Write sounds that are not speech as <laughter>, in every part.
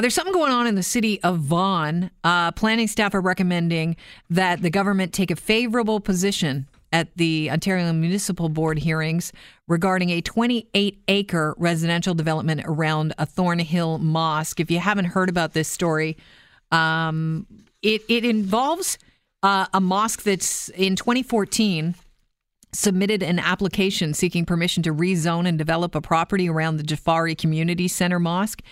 There's something going on in the city of Vaughan. Uh, planning staff are recommending that the government take a favorable position at the Ontario Municipal Board hearings regarding a 28 acre residential development around a Thornhill Mosque. If you haven't heard about this story, um, it, it involves uh, a mosque that's in 2014 submitted an application seeking permission to rezone and develop a property around the Jaffari Community Center Mosque.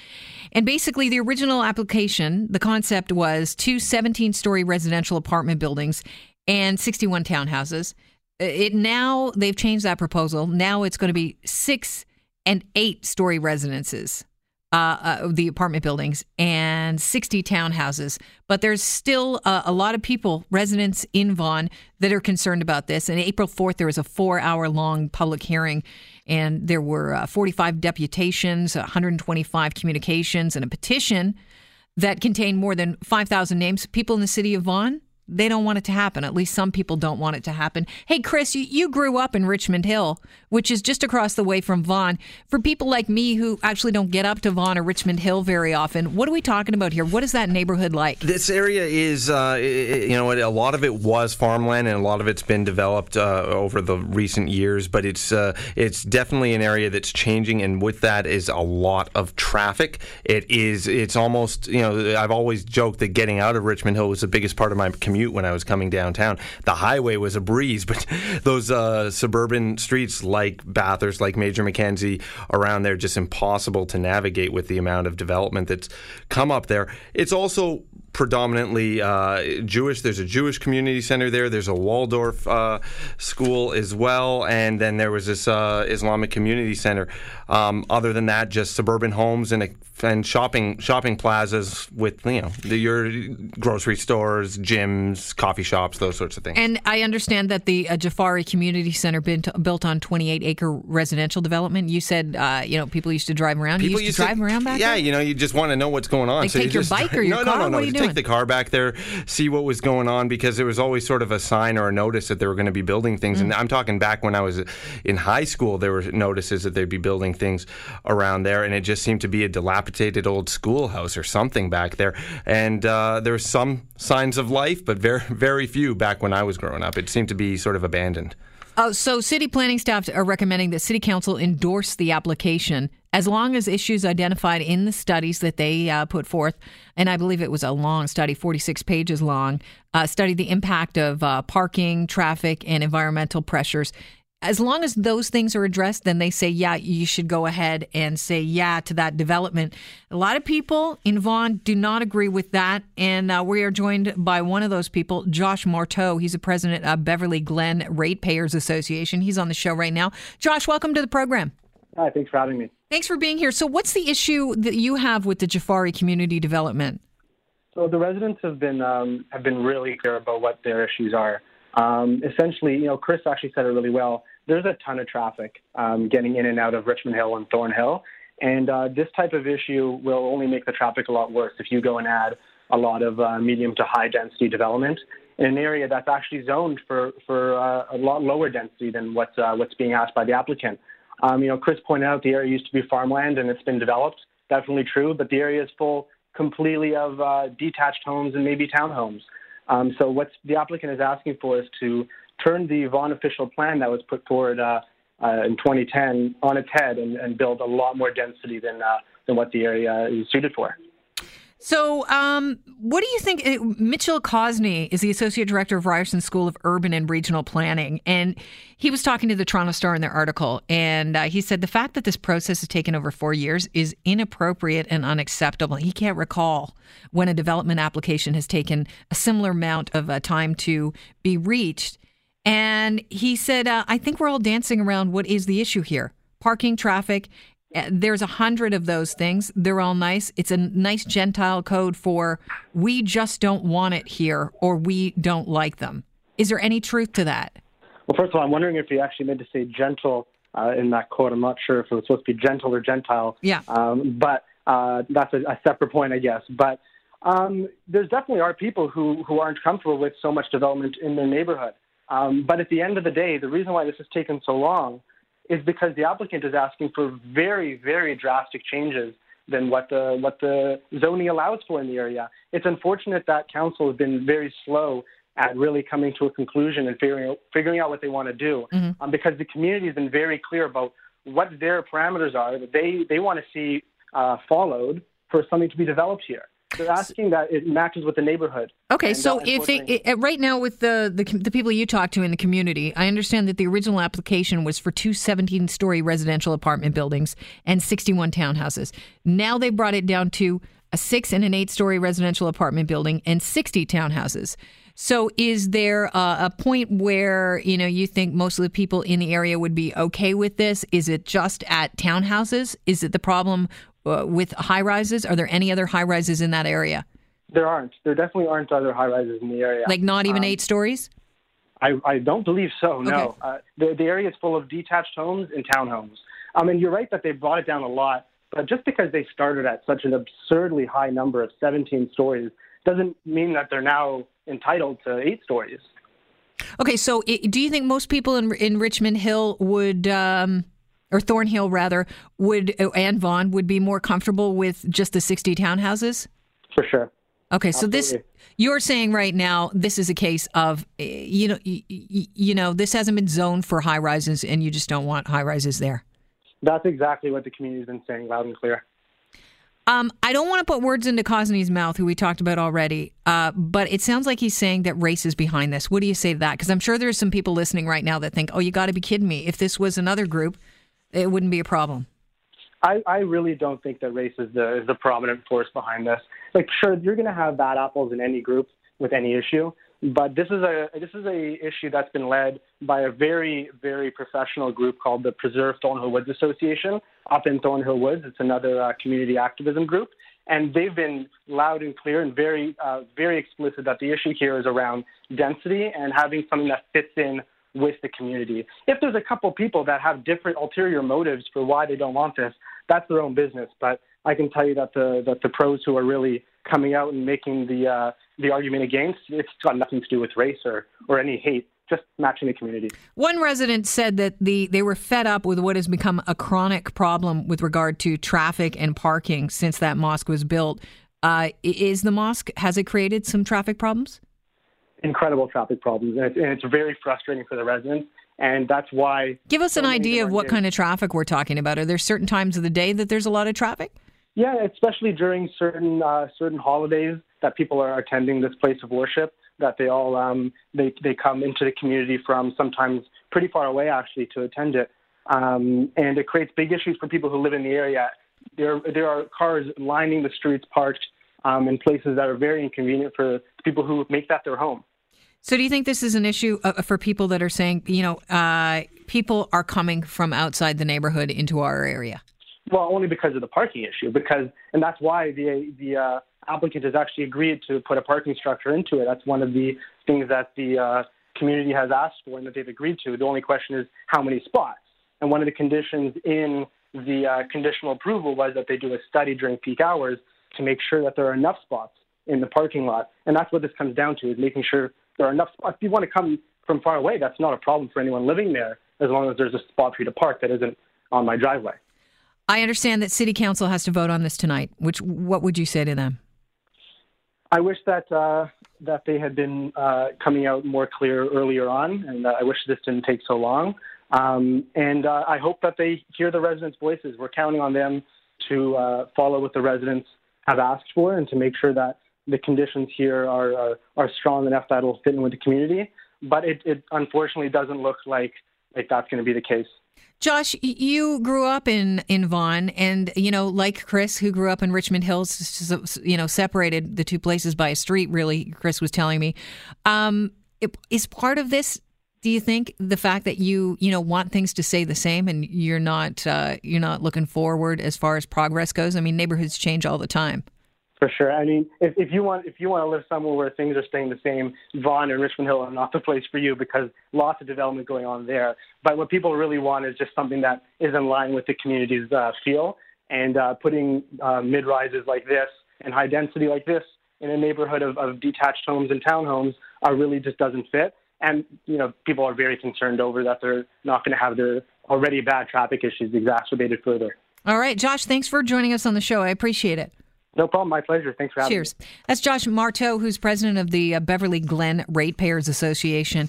And basically, the original application, the concept was two 17 story residential apartment buildings and 61 townhouses. Uh, it now, they've changed that proposal. Now it's going to be six and eight story residences uh, uh, the apartment buildings and 60 townhouses. But there's still a, a, lot of people, residents in Vaughan, that are concerned about this. And April 4th, there was a four hour long public hearing, and there were uh, 45 deputations, 125 communications, and a petition that contained more than 5,000 names. People in the city of Vaughan they don't want it to happen. At least some people don't want it to happen. Hey, Chris, you, you grew up in Richmond Hill, which is just across the way from Vaughan. For people like me who actually don't get up to Vaughan or Richmond Hill very often, what are we talking about here? What is that neighborhood like? This area is, uh, you know, a lot of it was farmland, and a lot of it's been developed uh, over the recent years. But it's uh, it's definitely an area that's changing, and with that is a lot of traffic. It is. It's almost. You know, I've always joked that getting out of Richmond Hill was the biggest part of my commute commute when I was coming downtown. The highway was a breeze, <laughs> but those uh, suburban streets like Bathurst, like Major Mackenzie, around there, just impossible to navigate with the amount of development that's come up there. It's also predominantly uh, Jewish. There's a Jewish community center there. There's a Waldorf uh, school as well, and then there was this uh, Islamic community center. Um, other than that, just suburban homes and a and shopping shopping plazas with you know the, your grocery stores, gyms, coffee shops, those sorts of things. And I understand that the uh, Jaffari Community Center been t- built on 28 acre residential development. You said uh, you know people used to drive around. People you used, used to drive to, around back yeah, there? you know, you just want to know what's going on. Like so take you your just, bike or <laughs> your no, car. No, no, no. Doing? take the car back there, see what was going on because there was always sort of a sign or a notice that they were going to be building things. Mm. And I'm talking back when I was in high school, there were notices that they'd be building things around there, and it just seemed to be a dilapidated old schoolhouse or something something back there. And uh, there were some signs of life, but very, very few back when I was growing up. It seemed to be sort of abandoned. Oh, so city planning staff are recommending that city council endorse the application. As long as issues identified in the studies that they uh, put forth, and I believe it was a long study, 46 pages long, uh, study the impact of uh, parking, traffic, and environmental pressures as long as those things are addressed, then they say, yeah, you should go ahead and say yeah to that development. A lot of people in Vaughan do not agree with that. And uh, we are joined by one of those people, Josh Marteau. He's the president of Beverley Glen Ratepayers Association. He's on the show right now. Josh, welcome to the program. Hi, thanks for having me. Thanks for being here. So, what's the issue that you have with the Jaffari community development? So, the residents have been um, have been really clear about what their issues are. Um, essentially, you know, Chris actually said it really well. There's a ton of traffic um, getting in and out of Richmond Hill and Thornhill, and uh, this type of issue will only make the traffic a lot worse if you go and add a lot of uh, medium to high density development in an area that's actually zoned for for uh, a lot lower density than what's uh, what's being asked by the applicant. Um, you know, Chris pointed out the area used to be farmland and it's been developed. Definitely true, but the area is full completely of uh, detached homes and maybe townhomes. Um, so what the applicant is asking for is to turn the Vaughan official plan that was put forward uh, uh, in 2010 on its head and, and, build a lot more density than uh, than what the area is suited for. So, um, what do you think? Uh, Mitchell Kosny is the associate director of Ryerson School of Urban and Regional Planning, and he was talking to the Toronto Star in their article, and uh, he said the fact that this process has taken over four years is inappropriate and unacceptable. He can't recall when a development application has taken a similar amount of uh, time to be reached. And he said, uh, I think we're all dancing around what is the issue here parking, traffic, there's a hundred of those things. They're all nice. It's a nice Gentile code for we just don't want it here or we don't like them. Is there any truth to that? Well, first of all, I'm wondering if he actually meant to say gentle uh, in that quote. I'm not sure if it was supposed to be gentle or Gentile. Yeah. Um, but uh, that's a, a, separate point, I guess. But um, there's definitely are people who, who aren't comfortable with so much development in their neighborhood. Um, but at the end of the day, the reason why this has taken so long is because the applicant is asking for very, very drastic changes than what the what the zoning allows for in the area. It's unfortunate that council has been very slow at really coming to a conclusion and figuring out, figuring out what they want to do, mm-hmm. um, because the community has been very clear about what their parameters are that they they want to see uh, followed for something to be developed here. They're asking that it matches with the neighborhood. Okay, so if it, it, right now with the, the the people you talk to in the community, I understand that the original application was for two 17-story residential apartment buildings and 61 townhouses. Now they brought it down to a six and an eight-story residential apartment building and 60 townhouses. So, is there a, a, point where you know you think most of the people in the area would be okay with this? Is it just at townhouses? Is it the problem uh, with high rises? Are there any other high rises in that area? There aren't. There definitely aren't other high rises in the area. Like not even um, eight stories? I, I don't believe so. No. Okay. Uh, the the area is full of detached homes and townhomes. I mean, you're right that they brought it down a lot, but just because they started at such an absurdly high number of 17 stories doesn't mean that they're now entitled to eight stories. Okay, so do you think most people in in Richmond Hill would? Um or Thornhill rather, would and Vaughan would be more comfortable with just the 60 townhouses? For sure. Okay, so this you're saying right now this is a case of eh, you know you, you know this hasn't been zoned for high rises and you just don't want high rises there. That's exactly what the community's been saying loud and clear. Um, I don't want to put words into Kosny's mouth, who we talked about already, uh, but it sounds like he's saying that race is behind this. What do you say to that? Because I'm sure there's some people listening right now that think, "Oh, you got to be kidding me! If this was another group, it wouldn't be a problem. I, I really don't think that race is the is the prominent force behind this. Like, sure, you're going to have bad apples in any group with any issue, but this is a this is a issue that's been led by a very very professional group called the Preserve Thornhill Woods Association up in Thornhill Woods. It's another uh, community activism group, and they've been loud and clear and very uh, very explicit that the issue here is around density and having something that fits in with the community. If there's a couple people that have different ulterior motives for why they don't want this, that's their own business. But I can tell you that the that the pros who are really coming out and making the uh, the argument against, it's got nothing to do with race or or any hate. Just matching the community. One resident said that the they were fed up with what has become a chronic problem with regard to traffic and parking since that mosque was built. Uh, is the mosque has it created some traffic problems? Incredible traffic problems, and it's, and it's very frustrating for the residents. And that's why. Give us an idea of what kind of traffic we're talking about. Are there certain times of the day that there's a lot of traffic? Yeah, especially during certain uh, certain holidays that people are attending this place of worship. That they all um, they they come into the community from sometimes pretty far away actually to attend it, um, and it creates big issues for people who live in the area. There there are cars lining the streets parked um, in places that are very inconvenient for people who make that their home. So, do you think this is an issue uh, for people that are saying, you know, uh, people are coming from outside the neighborhood into our area? Well, only because of the parking issue, because and that's why the the uh, applicant has actually agreed to put a parking structure into it. That's one of the things that the uh, community has asked for and that they've agreed to. The only question is how many spots. And one of the conditions in the uh, conditional approval was that they do a study during peak hours to make sure that there are enough spots in the parking lot. And that's what this comes down to: is making sure there are enough spots. If you want to come from far away, that's not a problem for anyone living there, as long as there's a spot for you to park that isn't on my driveway. I understand that City Council has to vote on this tonight. Which, what would you say to them? I wish that uh, that they had been uh, coming out more clear earlier on, and uh, I wish this didn't take so long. Um, and uh, I hope that they hear the residents' voices. We're counting on them to uh, follow what the residents have asked for and to make sure that the conditions here are, are, are strong enough that it'll fit in with the community. But it, it unfortunately doesn't look like, like that's going to be the case. Josh, you grew up in in Vaughan, and you know, like Chris, who grew up in Richmond Hills, you know, separated the two places by a street. Really, Chris was telling me, um, is part of this. Do you think the fact that you you know want things to stay the same and you're not uh, you're not looking forward as far as progress goes? I mean, neighborhoods change all the time. For sure. I mean, if, if you want if you want to live somewhere where things are staying the same, Vaughan and Richmond Hill are not the place for you because lots of development going on there. But what people really want is just something that is in line with the community's uh, feel. And uh, putting uh, mid rises like this and high density like this in a neighborhood of, of detached homes and townhomes really just doesn't fit. And you know, people are very concerned over that they're not going to have their already bad traffic issues exacerbated further. All right, Josh, thanks for joining us on the show. I appreciate it. No problem. My pleasure. Thanks for having Cheers. me. That's Josh Marteau, who's president of the uh, Beverley Glen Ratepayers Association.